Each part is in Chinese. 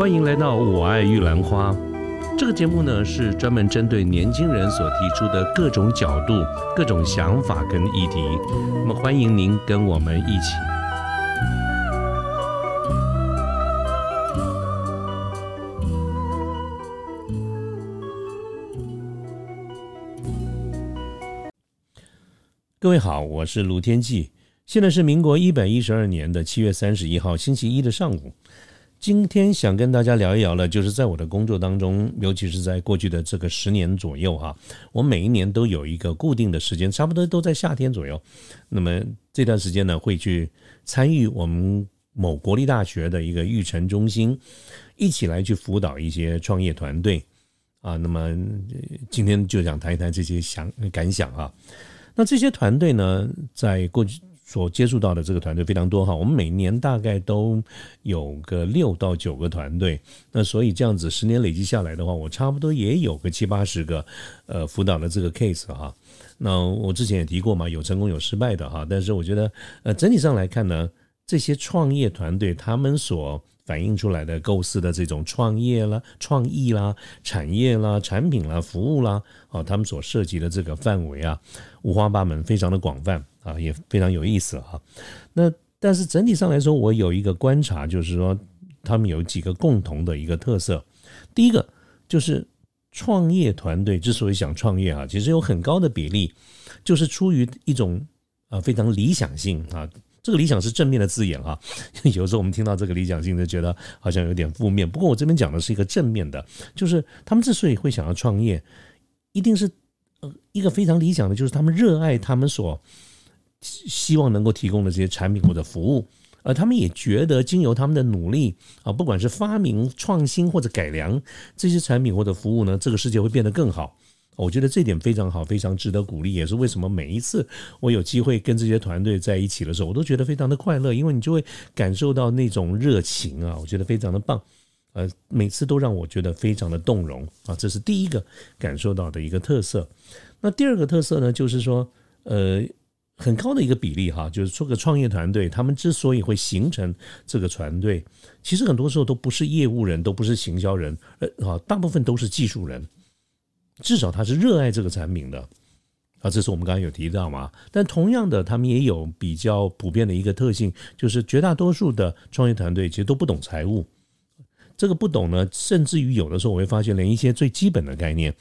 欢迎来到我爱玉兰花。这个节目呢是专门针对年轻人所提出的各种角度、各种想法跟议题。那么欢迎您跟我们一起。各位好，我是卢天记。现在是民国一百一十二年的七月三十一号星期一的上午。今天想跟大家聊一聊了，就是在我的工作当中，尤其是在过去的这个十年左右哈，我每一年都有一个固定的时间，差不多都在夏天左右。那么这段时间呢，会去参与我们某国立大学的一个育成中心，一起来去辅导一些创业团队啊。那么今天就想谈一谈这些想感想啊。那这些团队呢，在过去所接触到的这个团队非常多哈，我们每年大概都有个六到九个团队，那所以这样子十年累积下来的话，我差不多也有个七八十个呃辅导的这个 case 哈。那我之前也提过嘛，有成功有失败的哈，但是我觉得呃整体上来看呢，这些创业团队他们所反映出来的构思的这种创业啦、创意啦、产业啦、产品啦、服务啦，啊，他们所涉及的这个范围啊，五花八门，非常的广泛啊，也非常有意思哈。那但是整体上来说，我有一个观察，就是说他们有几个共同的一个特色。第一个就是创业团队之所以想创业啊，其实有很高的比例就是出于一种啊非常理想性啊。这个理想是正面的字眼啊，有时候我们听到这个理想性就觉得好像有点负面。不过我这边讲的是一个正面的，就是他们之所以会想要创业，一定是呃一个非常理想的，就是他们热爱他们所希望能够提供的这些产品或者服务，而他们也觉得经由他们的努力啊，不管是发明、创新或者改良这些产品或者服务呢，这个世界会变得更好。我觉得这点非常好，非常值得鼓励，也是为什么每一次我有机会跟这些团队在一起的时候，我都觉得非常的快乐，因为你就会感受到那种热情啊，我觉得非常的棒，呃，每次都让我觉得非常的动容啊，这是第一个感受到的一个特色。那第二个特色呢，就是说，呃，很高的一个比例哈，就是说个创业团队，他们之所以会形成这个团队，其实很多时候都不是业务人，都不是行销人，呃，啊，大部分都是技术人。至少他是热爱这个产品的啊，这是我们刚刚有提到嘛。但同样的，他们也有比较普遍的一个特性，就是绝大多数的创业团队其实都不懂财务。这个不懂呢，甚至于有的时候我会发现，连一些最基本的概念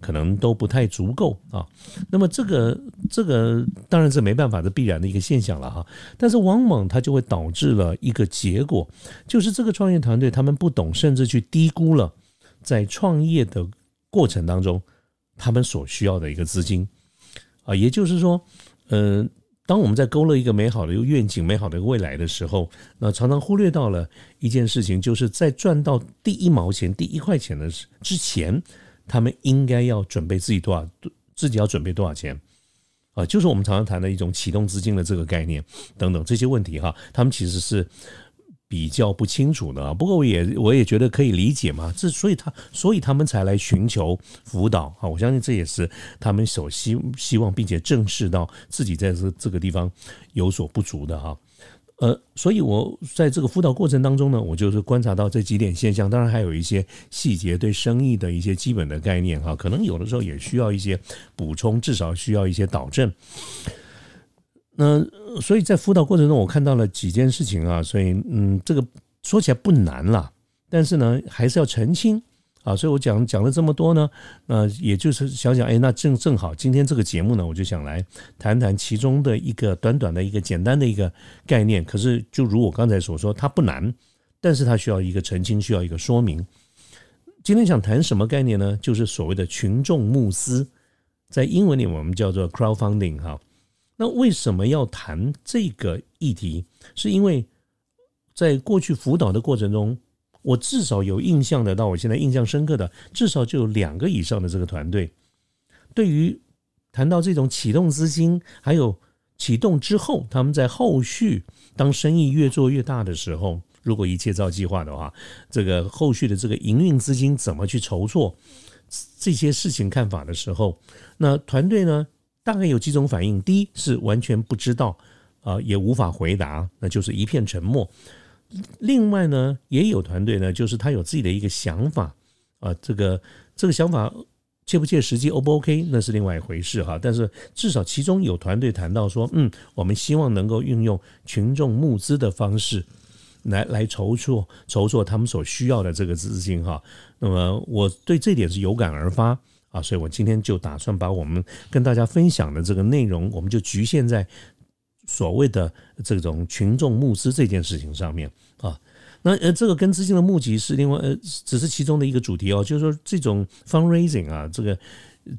可能都不太足够啊。那么这个这个当然是没办法的必然的一个现象了哈。但是往往它就会导致了一个结果，就是这个创业团队他们不懂，甚至去低估了在创业的。过程当中，他们所需要的一个资金啊，也就是说，嗯，当我们在勾勒一个美好的一个愿景、美好的一个未来的时候，那常常忽略到了一件事情，就是在赚到第一毛钱、第一块钱的之前，他们应该要准备自己多少，自己要准备多少钱啊？就是我们常常谈的一种启动资金的这个概念等等这些问题哈，他们其实是。比较不清楚的，不过我也我也觉得可以理解嘛，这所以他所以他们才来寻求辅导。啊，我相信这也是他们所希希望并且正视到自己在这这个地方有所不足的哈，呃，所以我在这个辅导过程当中呢，我就是观察到这几点现象，当然还有一些细节对生意的一些基本的概念哈，可能有的时候也需要一些补充，至少需要一些导正。那所以在辅导过程中，我看到了几件事情啊，所以嗯，这个说起来不难了，但是呢，还是要澄清啊。所以我讲讲了这么多呢，那也就是想想，哎，那正正好今天这个节目呢，我就想来谈谈其中的一个短短的一个简单的一个概念。可是就如我刚才所说，它不难，但是它需要一个澄清，需要一个说明。今天想谈什么概念呢？就是所谓的群众募资，在英文里我们叫做 crowdfunding 哈。那为什么要谈这个议题？是因为在过去辅导的过程中，我至少有印象的，到我现在印象深刻的，至少就有两个以上的这个团队，对于谈到这种启动资金，还有启动之后，他们在后续当生意越做越大的时候，如果一切照计划的话，这个后续的这个营运资金怎么去筹措这些事情看法的时候，那团队呢？大概有几种反应，第一是完全不知道，啊，也无法回答，那就是一片沉默。另外呢，也有团队呢，就是他有自己的一个想法啊，这个这个想法切不切实际，O 不 OK，那是另外一回事哈。但是至少其中有团队谈到说，嗯，我们希望能够运用群众募资的方式来来筹措筹措他们所需要的这个资金哈。那么我对这点是有感而发啊，所以我今天就打算把我们跟大家分享的这个内容，我们就局限在。所谓的这种群众募资这件事情上面啊，那呃，这个跟资金的募集是另外呃，只是其中的一个主题哦。就是说，这种 fundraising 啊，这个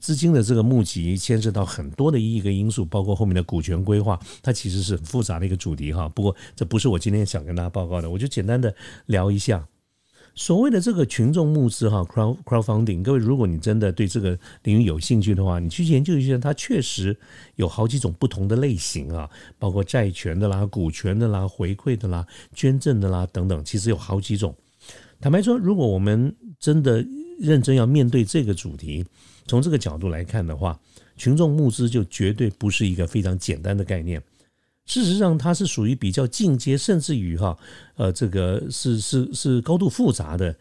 资金的这个募集牵涉到很多的一个因素，包括后面的股权规划，它其实是很复杂的一个主题哈。不过，这不是我今天想跟大家报告的，我就简单的聊一下。所谓的这个群众募资哈，crow crowdfunding，各位，如果你真的对这个领域有兴趣的话，你去研究一下，它确实有好几种不同的类型啊，包括债权的啦、股权的啦、回馈的啦、捐赠的啦等等，其实有好几种。坦白说，如果我们真的认真要面对这个主题，从这个角度来看的话，群众募资就绝对不是一个非常简单的概念。事实上，它是属于比较进阶，甚至于哈，呃，这个是是是高度复杂的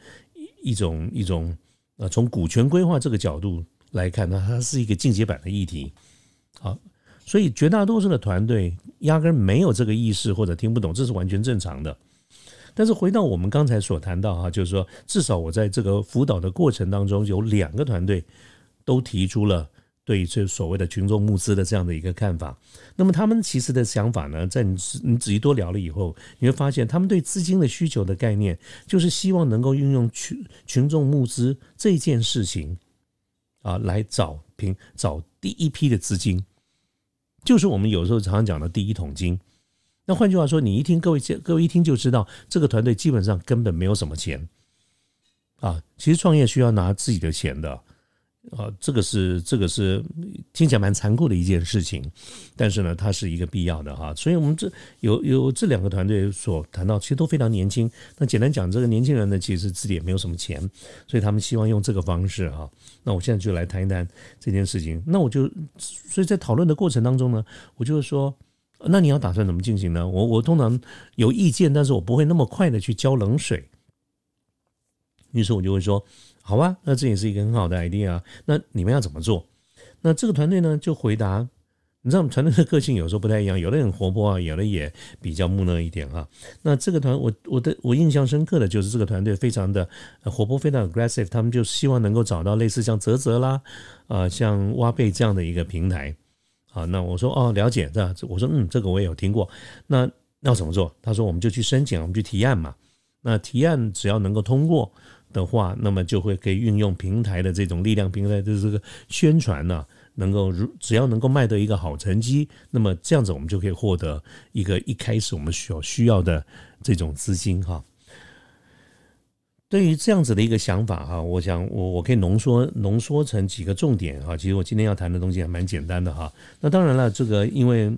一种一种呃，从股权规划这个角度来看呢，它是一个进阶版的议题。好，所以绝大多数的团队压根没有这个意识或者听不懂，这是完全正常的。但是回到我们刚才所谈到哈，就是说，至少我在这个辅导的过程当中，有两个团队都提出了。对这所谓的群众募资的这样的一个看法，那么他们其实的想法呢，在你你仔细多聊了以后，你会发现他们对资金的需求的概念，就是希望能够运用群群众募资这件事情啊，来找平找第一批的资金，就是我们有时候常常讲的第一桶金。那换句话说，你一听各位各位一听就知道，这个团队基本上根本没有什么钱啊。其实创业需要拿自己的钱的。啊，这个是这个是听起来蛮残酷的一件事情，但是呢，它是一个必要的哈。所以，我们这有有这两个团队所谈到，其实都非常年轻。那简单讲，这个年轻人呢，其实自己也没有什么钱，所以他们希望用这个方式哈。那我现在就来谈一谈这件事情。那我就所以在讨论的过程当中呢，我就是说，那你要打算怎么进行呢？我我通常有意见，但是我不会那么快的去浇冷水。于是我就会说。好吧，那这也是一个很好的 idea。那你们要怎么做？那这个团队呢就回答，你知道我们，团队的个性有时候不太一样，有的很活泼啊，有的也比较木讷一点啊。那这个团，我我的我印象深刻的就是这个团队非常的活泼，非常 aggressive，他们就希望能够找到类似像泽泽啦，啊，像挖贝这样的一个平台好。那我说哦，了解这，我说嗯，这个我也有听过。那那要怎么做？他说我们就去申请，我们去提案嘛。那提案只要能够通过。的话，那么就会可以运用平台的这种力量，平台的这个宣传呢，能够如只要能够卖得一个好成绩，那么这样子我们就可以获得一个一开始我们需要需要的这种资金哈。对于这样子的一个想法哈，我想我我可以浓缩浓缩成几个重点哈。其实我今天要谈的东西还蛮简单的哈。那当然了，这个因为。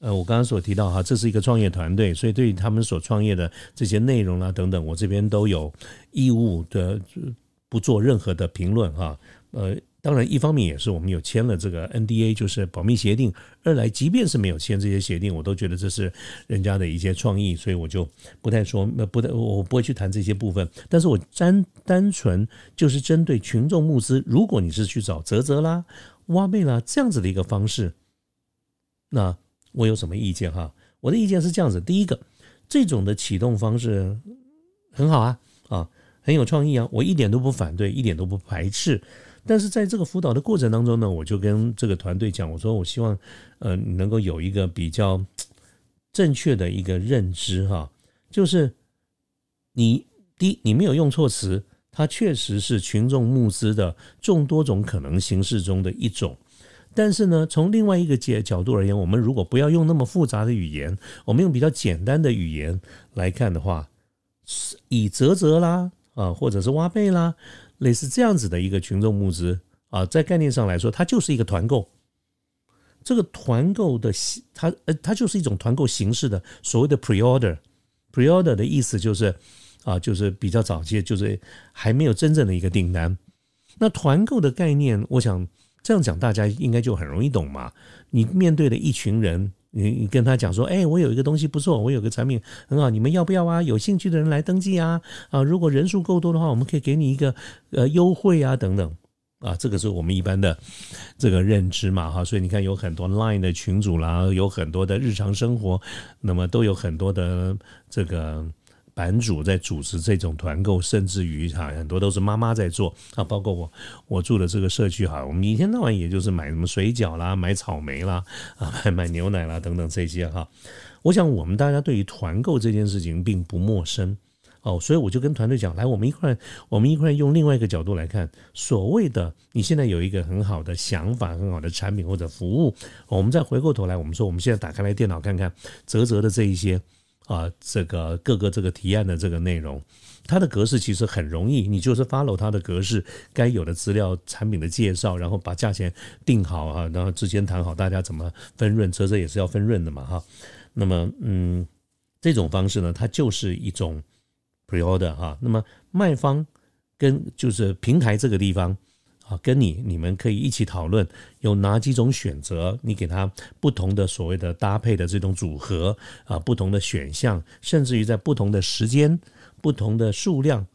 呃，我刚刚所提到哈，这是一个创业团队，所以对于他们所创业的这些内容啊等等，我这边都有义务的不做任何的评论哈。呃，当然一方面也是我们有签了这个 NDA，就是保密协定；二来，即便是没有签这些协定，我都觉得这是人家的一些创意，所以我就不太说，不太我不会去谈这些部分。但是我单单纯就是针对群众募资，如果你是去找泽泽啦、挖贝啦这样子的一个方式，那。我有什么意见哈？我的意见是这样子：第一个，这种的启动方式很好啊，啊，很有创意啊，我一点都不反对，一点都不排斥。但是在这个辅导的过程当中呢，我就跟这个团队讲，我说我希望，呃，你能够有一个比较正确的一个认知哈，就是你第一，你没有用错词，它确实是群众募资的众多种可能形式中的一种。但是呢，从另外一个角角度而言，我们如果不要用那么复杂的语言，我们用比较简单的语言来看的话，以泽泽啦啊，或者是挖贝啦，类似这样子的一个群众募资啊，在概念上来说，它就是一个团购。这个团购的形，它呃，它就是一种团购形式的所谓的 pre-order。pre-order 的意思就是啊，就是比较早期，就是还没有真正的一个订单。那团购的概念，我想。这样讲，大家应该就很容易懂嘛。你面对的一群人你你跟他讲说，哎，我有一个东西不错，我有个产品很好，你们要不要啊？有兴趣的人来登记啊啊！如果人数够多的话，我们可以给你一个呃优惠啊等等啊，这个是我们一般的这个认知嘛哈。所以你看，有很多 Line 的群主啦，有很多的日常生活，那么都有很多的这个。版主在组织这种团购，甚至于哈很多都是妈妈在做啊，包括我我住的这个社区哈，我们一天到晚也就是买什么水饺啦、买草莓啦啊、买 买牛奶啦等等这些哈。我想我们大家对于团购这件事情并不陌生哦，所以我就跟团队讲，来我们一块我们一块用另外一个角度来看，所谓的你现在有一个很好的想法、很好的产品或者服务，我们再回过头来，我们说我们现在打开来电脑看看泽泽的这一些。啊，这个各个这个提案的这个内容，它的格式其实很容易，你就是 follow 它的格式，该有的资料、产品的介绍，然后把价钱定好啊，然后之间谈好大家怎么分润，车车也是要分润的嘛哈。那么，嗯，这种方式呢，它就是一种 pre-order 哈。那么卖方跟就是平台这个地方。啊，跟你你们可以一起讨论有哪几种选择，你给他不同的所谓的搭配的这种组合啊，不同的选项，甚至于在不同的时间、不同的数量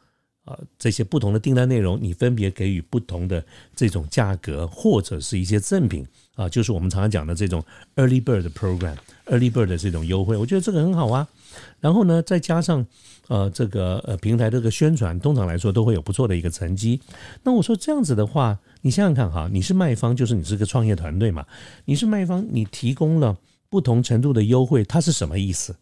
啊，这些不同的订单内容，你分别给予不同的这种价格或者是一些赠品啊，就是我们常常讲的这种 early bird program，early bird 的这种优惠，我觉得这个很好啊。然后呢，再加上。呃，这个呃平台这个宣传，通常来说都会有不错的一个成绩。那我说这样子的话，你想想看哈，你是卖方，就是你是个创业团队嘛，你是卖方，你提供了不同程度的优惠，它是什么意思？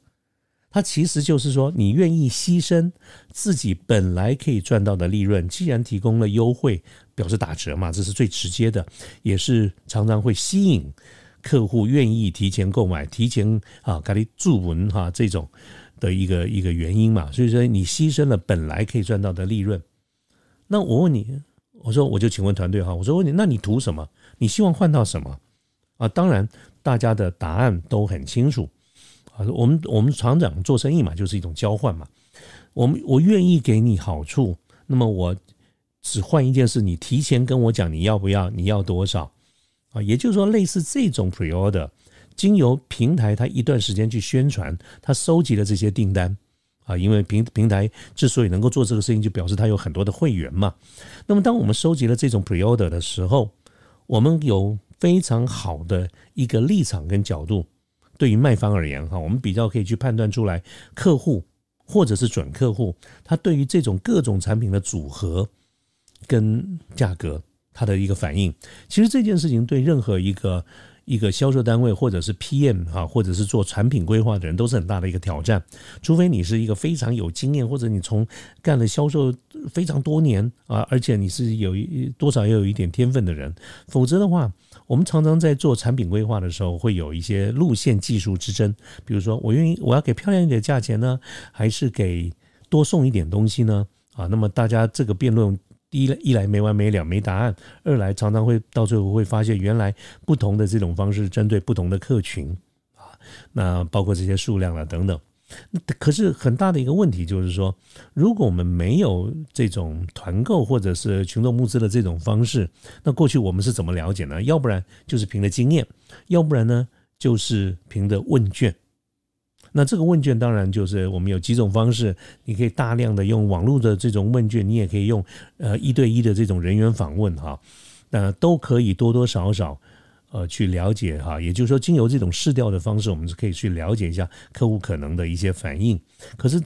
它其实就是说，你愿意牺牲自己本来可以赚到的利润，既然提供了优惠，表示打折嘛，这是最直接的，也是常常会吸引客户愿意提前购买、提前啊，给你注文哈这种。的一个一个原因嘛，所以说你牺牲了本来可以赚到的利润。那我问你，我说我就请问团队哈，我说问你，那你图什么？你希望换到什么？啊，当然大家的答案都很清楚啊。我们我们厂长做生意嘛，就是一种交换嘛。我们我愿意给你好处，那么我只换一件事，你提前跟我讲你要不要，你要多少啊？也就是说，类似这种 pre order。经由平台，它一段时间去宣传，它收集了这些订单啊，因为平平台之所以能够做这个事情，就表示它有很多的会员嘛。那么，当我们收集了这种 pre-order 的时候，我们有非常好的一个立场跟角度，对于卖方而言哈，我们比较可以去判断出来，客户或者是准客户，他对于这种各种产品的组合跟价格，他的一个反应。其实这件事情对任何一个。一个销售单位，或者是 PM 哈，或者是做产品规划的人，都是很大的一个挑战。除非你是一个非常有经验，或者你从干了销售非常多年啊，而且你是有一多少要有一点天分的人，否则的话，我们常常在做产品规划的时候，会有一些路线技术之争。比如说，我愿意我要给漂亮一点价钱呢，还是给多送一点东西呢？啊，那么大家这个辩论。第一来一来没完没了没答案，二来常常会到最后会发现，原来不同的这种方式针对不同的客群啊，那包括这些数量了等等。可是很大的一个问题就是说，如果我们没有这种团购或者是群众募资的这种方式，那过去我们是怎么了解呢？要不然就是凭的经验，要不然呢就是凭的问卷。那这个问卷当然就是我们有几种方式，你可以大量的用网络的这种问卷，你也可以用呃一对一的这种人员访问哈，那都可以多多少少呃去了解哈，也就是说，经由这种试调的方式，我们是可以去了解一下客户可能的一些反应。可是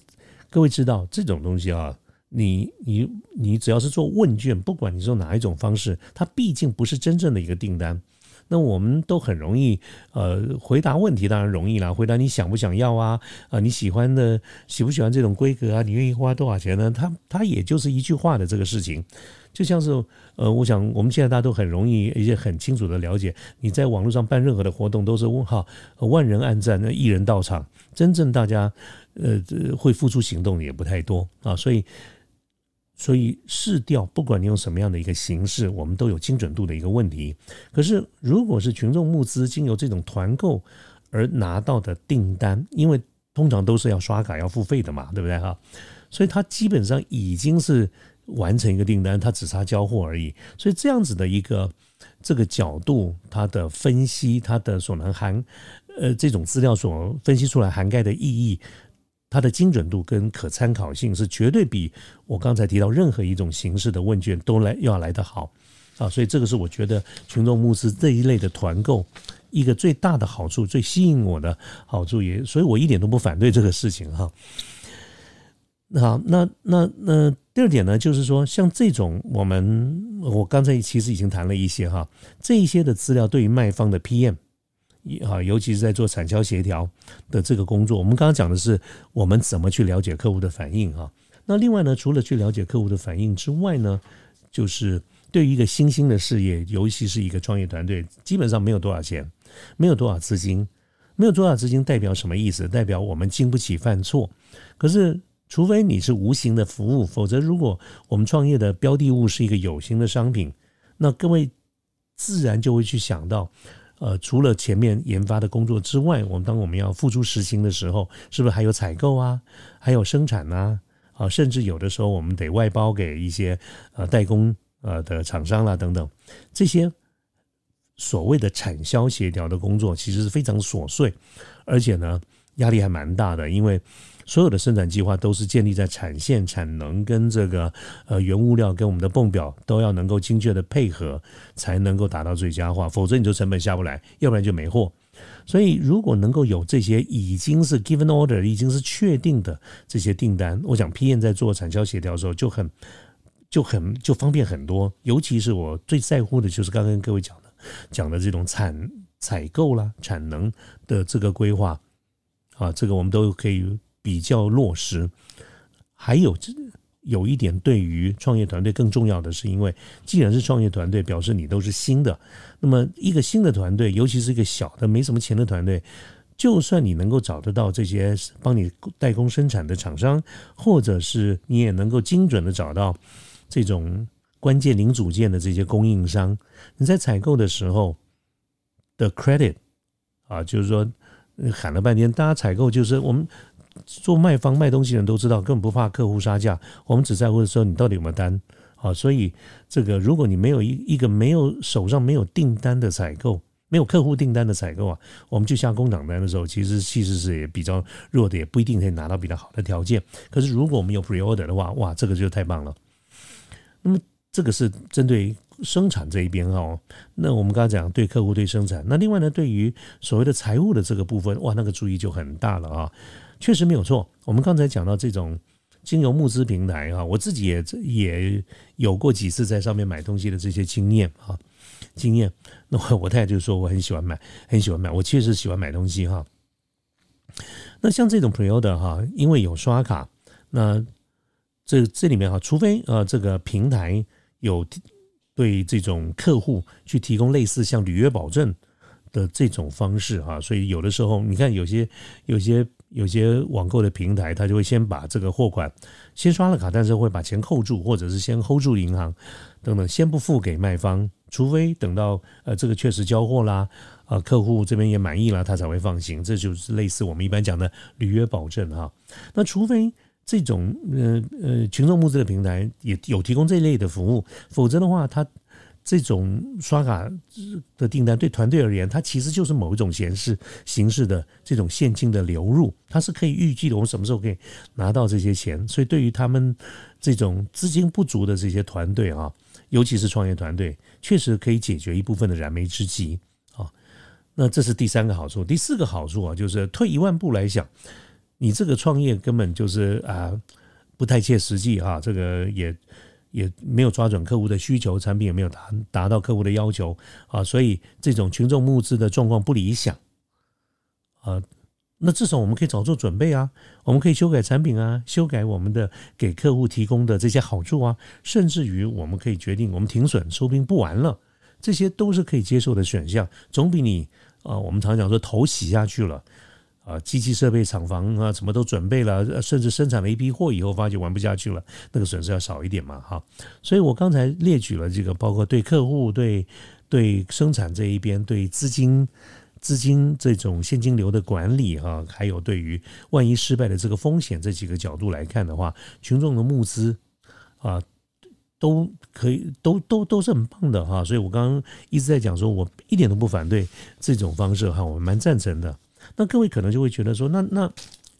各位知道这种东西啊，你你你只要是做问卷，不管你做哪一种方式，它毕竟不是真正的一个订单。那我们都很容易，呃，回答问题当然容易啦。回答你想不想要啊？啊，你喜欢的喜不喜欢这种规格啊？你愿意花多少钱呢？它它也就是一句话的这个事情，就像是呃，我想我们现在大家都很容易，而且很清楚的了解，你在网络上办任何的活动都是问号，万人按赞，那一人到场，真正大家呃会付出行动的也不太多啊，所以。所以试调，不管你用什么样的一个形式，我们都有精准度的一个问题。可是，如果是群众募资，经由这种团购而拿到的订单，因为通常都是要刷卡要付费的嘛，对不对哈？所以它基本上已经是完成一个订单，它只差交货而已。所以这样子的一个这个角度，它的分析，它的所能含呃这种资料所分析出来涵盖的意义，它的精准度跟可参考性是绝对比我刚才提到任何一种形式的问卷都来要来得好啊！所以这个是我觉得群众募资这一类的团购一个最大的好处，最吸引我的好处也，所以我一点都不反对这个事情哈。好，那那那第二点呢，就是说，像这种我们我刚才其实已经谈了一些哈，这一些的资料对于卖方的 PM，啊，尤其是在做产销协调的这个工作，我们刚刚讲的是我们怎么去了解客户的反应哈。那另外呢，除了去了解客户的反应之外呢，就是对于一个新兴的事业，尤其是一个创业团队，基本上没有多少钱，没有多少资金，没有多少资金代表什么意思？代表我们经不起犯错。可是。除非你是无形的服务，否则如果我们创业的标的物是一个有形的商品，那各位自然就会去想到，呃，除了前面研发的工作之外，我们当我们要付出实行的时候，是不是还有采购啊，还有生产啊，啊，甚至有的时候我们得外包给一些呃代工呃的厂商啦等等，这些所谓的产销协调的工作，其实是非常琐碎，而且呢压力还蛮大的，因为。所有的生产计划都是建立在产线、产能跟这个呃原物料跟我们的泵表都要能够精确的配合，才能够达到最佳化，否则你就成本下不来，要不然就没货。所以如果能够有这些已经是 given order、已经是确定的这些订单，我想 P N 在做产销协调的时候就很就很就方便很多。尤其是我最在乎的就是刚刚跟各位讲的讲的这种产采购啦、产能的这个规划啊，这个我们都可以。比较落实，还有这有一点对于创业团队更重要的是，因为既然是创业团队，表示你都是新的。那么一个新的团队，尤其是一个小的没什么钱的团队，就算你能够找得到这些帮你代工生产的厂商，或者是你也能够精准的找到这种关键零组件的这些供应商，你在采购的时候的 credit 啊，就是说喊了半天，大家采购就是我们。做卖方卖东西的人都知道，根本不怕客户杀价，我们只在乎的时候你到底有没有单啊？所以这个如果你没有一一个没有手上没有订单的采购，没有客户订单的采购啊，我们去下工厂单的时候，其实其实是也比较弱的，也不一定可以拿到比较好的条件。可是如果我们有 pre order 的话，哇，这个就太棒了。那么这个是针对生产这一边哦。那我们刚刚讲对客户对生产，那另外呢，对于所谓的财务的这个部分，哇，那个注意就很大了啊。确实没有错。我们刚才讲到这种经由募资平台啊，我自己也也有过几次在上面买东西的这些经验啊，经验。那我我太太就说我很喜欢买，很喜欢买。我确实喜欢买东西哈。那像这种 pre-order 哈，因为有刷卡，那这这里面哈，除非呃这个平台有对这种客户去提供类似像履约保证的这种方式哈，所以有的时候你看有些有些。有些网购的平台，他就会先把这个货款先刷了卡，但是会把钱扣住，或者是先 hold 住银行等等，先不付给卖方，除非等到呃这个确实交货啦，啊客户这边也满意了，他才会放行。这就是类似我们一般讲的履约保证哈。那除非这种呃呃群众募资的平台也有提供这类的服务，否则的话，他。这种刷卡的订单对团队而言，它其实就是某一种形式形式的这种现金的流入，它是可以预计的，我们什么时候可以拿到这些钱。所以对于他们这种资金不足的这些团队啊，尤其是创业团队，确实可以解决一部分的燃眉之急啊。那这是第三个好处，第四个好处啊，就是退一万步来讲，你这个创业根本就是啊不太切实际啊，这个也。也没有抓准客户的需求，产品也没有达达到客户的要求啊，所以这种群众募资的状况不理想啊。那至少我们可以早做准备啊，我们可以修改产品啊，修改我们的给客户提供的这些好处啊，甚至于我们可以决定我们停损收兵不玩了，这些都是可以接受的选项，总比你啊，我们常讲说头洗下去了。啊，机器设备厂房啊，什么都准备了，甚至生产了一批货以后，发觉玩不下去了，那个损失要少一点嘛，哈。所以我刚才列举了这个，包括对客户、对对生产这一边、对资金资金这种现金流的管理，哈，还有对于万一失败的这个风险这几个角度来看的话，群众的募资啊，都可以，都都都是很棒的哈。所以我刚刚一直在讲说，我一点都不反对这种方式哈，我蛮赞成的。那各位可能就会觉得说，那那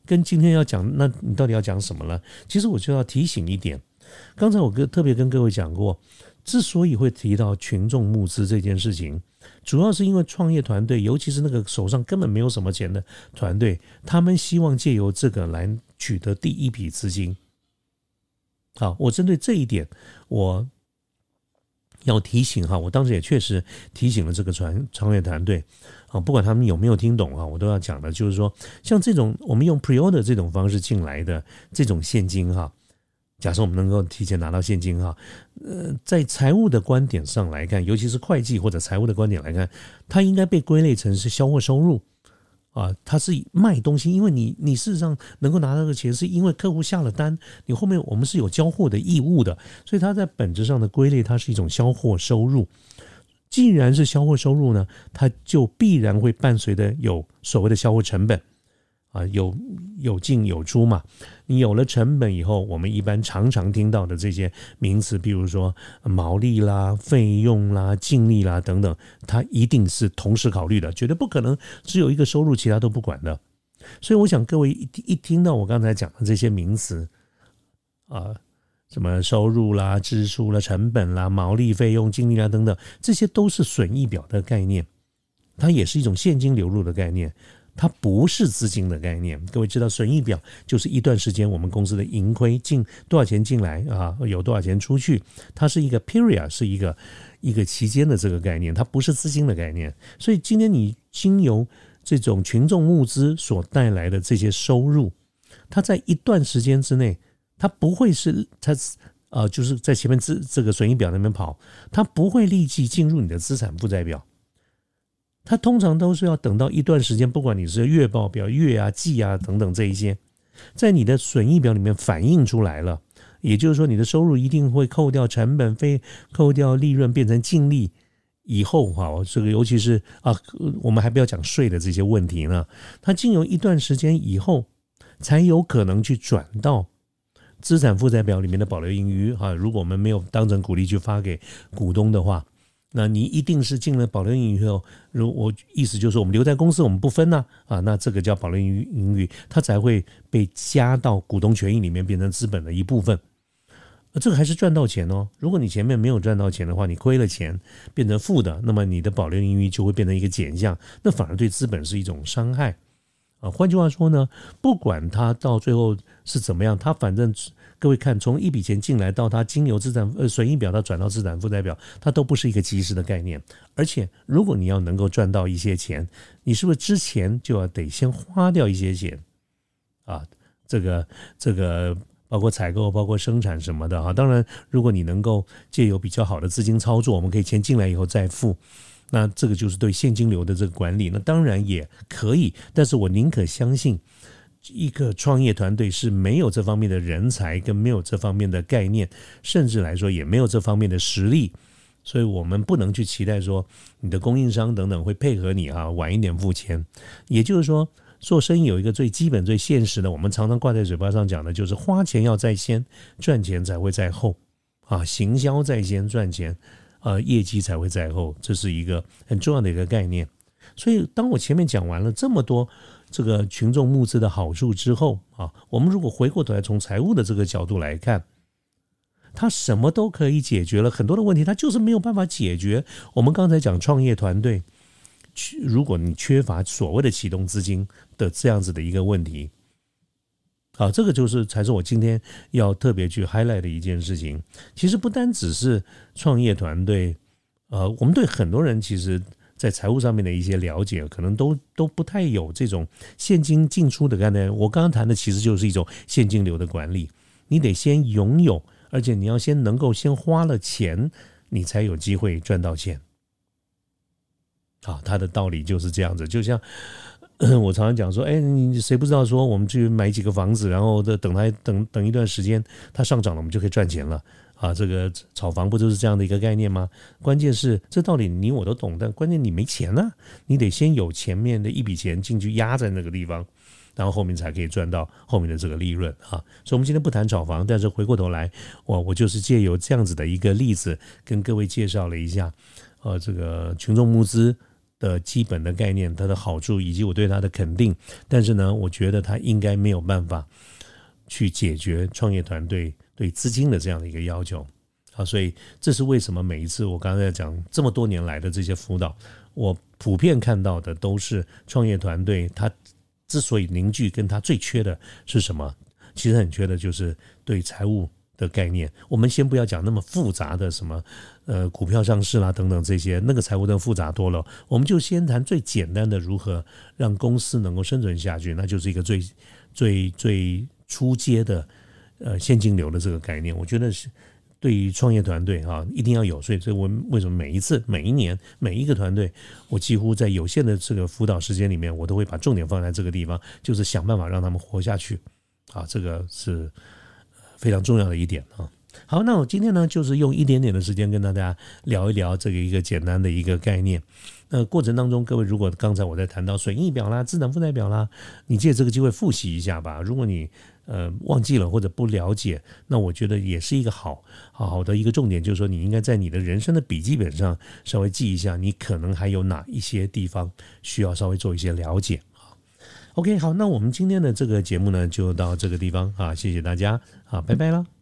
跟今天要讲，那你到底要讲什么呢？其实我就要提醒一点，刚才我跟特别跟各位讲过，之所以会提到群众募资这件事情，主要是因为创业团队，尤其是那个手上根本没有什么钱的团队，他们希望借由这个来取得第一笔资金。好，我针对这一点，我要提醒哈，我当时也确实提醒了这个创创业团队啊，不管他们有没有听懂啊，我都要讲的，就是说，像这种我们用 pre-order 这种方式进来的这种现金哈，假设我们能够提前拿到现金哈，呃，在财务的观点上来看，尤其是会计或者财务的观点来看，它应该被归类成是销货收入。啊，它是卖东西，因为你你事实上能够拿到的钱，是因为客户下了单，你后面我们是有交货的义务的，所以它在本质上的归类，它是一种销货收入。既然是销货收入呢，它就必然会伴随着有所谓的销货成本。啊，有有进有出嘛？你有了成本以后，我们一般常常听到的这些名词，比如说毛利啦、费用啦、净利啦等等，它一定是同时考虑的，绝对不可能只有一个收入，其他都不管的。所以，我想各位一一听到我刚才讲的这些名词，啊，什么收入啦、支出啦、成本啦、毛利、费用、净利啦等等，这些都是损益表的概念，它也是一种现金流入的概念。它不是资金的概念，各位知道，损益表就是一段时间我们公司的盈亏进多少钱进来啊，有多少钱出去，它是一个 period，是一个一个期间的这个概念，它不是资金的概念。所以今天你经由这种群众募资所带来的这些收入，它在一段时间之内，它不会是它呃就是在前面资这个损益表那边跑，它不会立即进入你的资产负债表。它通常都是要等到一段时间，不管你是月报表、月啊、季啊等等这一些，在你的损益表里面反映出来了。也就是说，你的收入一定会扣掉成本费、扣掉利润，变成净利以后，哈，这个尤其是啊，我们还不要讲税的这些问题呢。它经由一段时间以后，才有可能去转到资产负债表里面的保留盈余。哈，如果我们没有当成股利去发给股东的话。那你一定是进了保留盈余后，如我意思就是我们留在公司我们不分呢啊，那这个叫保留盈余盈余，它才会被加到股东权益里面变成资本的一部分。这个还是赚到钱哦。如果你前面没有赚到钱的话，你亏了钱变成负的，那么你的保留盈余就会变成一个减项，那反而对资本是一种伤害啊。换句话说呢，不管它到最后是怎么样，它反正。各位看，从一笔钱进来到它经由资产呃损益表到转到资产负债表，它都不是一个及时的概念。而且，如果你要能够赚到一些钱，你是不是之前就要得先花掉一些钱啊？这个这个包括采购、包括生产什么的啊。当然，如果你能够借由比较好的资金操作，我们可以钱进来以后再付，那这个就是对现金流的这个管理，那当然也可以。但是我宁可相信。一个创业团队是没有这方面的人才，跟没有这方面的概念，甚至来说也没有这方面的实力，所以我们不能去期待说你的供应商等等会配合你啊，晚一点付钱。也就是说，做生意有一个最基本、最现实的，我们常常挂在嘴巴上讲的，就是花钱要在先，赚钱才会在后啊，行销在先，赚钱啊，业绩才会在后，这是一个很重要的一个概念。所以，当我前面讲完了这么多。这个群众募资的好处之后啊，我们如果回过头来从财务的这个角度来看，它什么都可以解决了很多的问题，它就是没有办法解决。我们刚才讲创业团队，如果你缺乏所谓的启动资金的这样子的一个问题，啊，这个就是才是我今天要特别去 highlight 的一件事情。其实不单只是创业团队，呃，我们对很多人其实。在财务上面的一些了解，可能都都不太有这种现金进出的概念。我刚刚谈的其实就是一种现金流的管理，你得先拥有，而且你要先能够先花了钱，你才有机会赚到钱。啊，它的道理就是这样子。就像 我常常讲说，哎，你谁不知道说我们去买几个房子，然后等它等等一段时间它上涨了，我们就可以赚钱了。啊，这个炒房不就是这样的一个概念吗？关键是这道理你我都懂，但关键你没钱呢，你得先有前面的一笔钱进去压在那个地方，然后后面才可以赚到后面的这个利润啊。所以，我们今天不谈炒房，但是回过头来，我我就是借由这样子的一个例子，跟各位介绍了一下，呃，这个群众募资的基本的概念、它的好处以及我对它的肯定。但是呢，我觉得它应该没有办法去解决创业团队对资金的这样的一个要求啊。所以这是为什么每一次我刚才讲这么多年来的这些辅导，我普遍看到的都是创业团队他之所以凝聚，跟他最缺的是什么？其实很缺的就是对财务。的概念，我们先不要讲那么复杂的什么，呃，股票上市啦等等这些，那个财务都复杂多了。我们就先谈最简单的，如何让公司能够生存下去，那就是一个最最最初阶的呃现金流的这个概念。我觉得是对于创业团队啊，一定要有。所以，所以我为什么每一次、每一年、每一个团队，我几乎在有限的这个辅导时间里面，我都会把重点放在这个地方，就是想办法让他们活下去。啊，这个是。非常重要的一点啊，好，那我今天呢，就是用一点点的时间跟大家聊一聊这个一个简单的一个概念。那过程当中，各位如果刚才我在谈到损益表啦、资产负债表啦，你借这个机会复习一下吧。如果你呃忘记了或者不了解，那我觉得也是一个好好好的一个重点，就是说你应该在你的人生的笔记本上稍微记一下，你可能还有哪一些地方需要稍微做一些了解。OK，好，那我们今天的这个节目呢，就到这个地方啊，谢谢大家啊，拜拜了。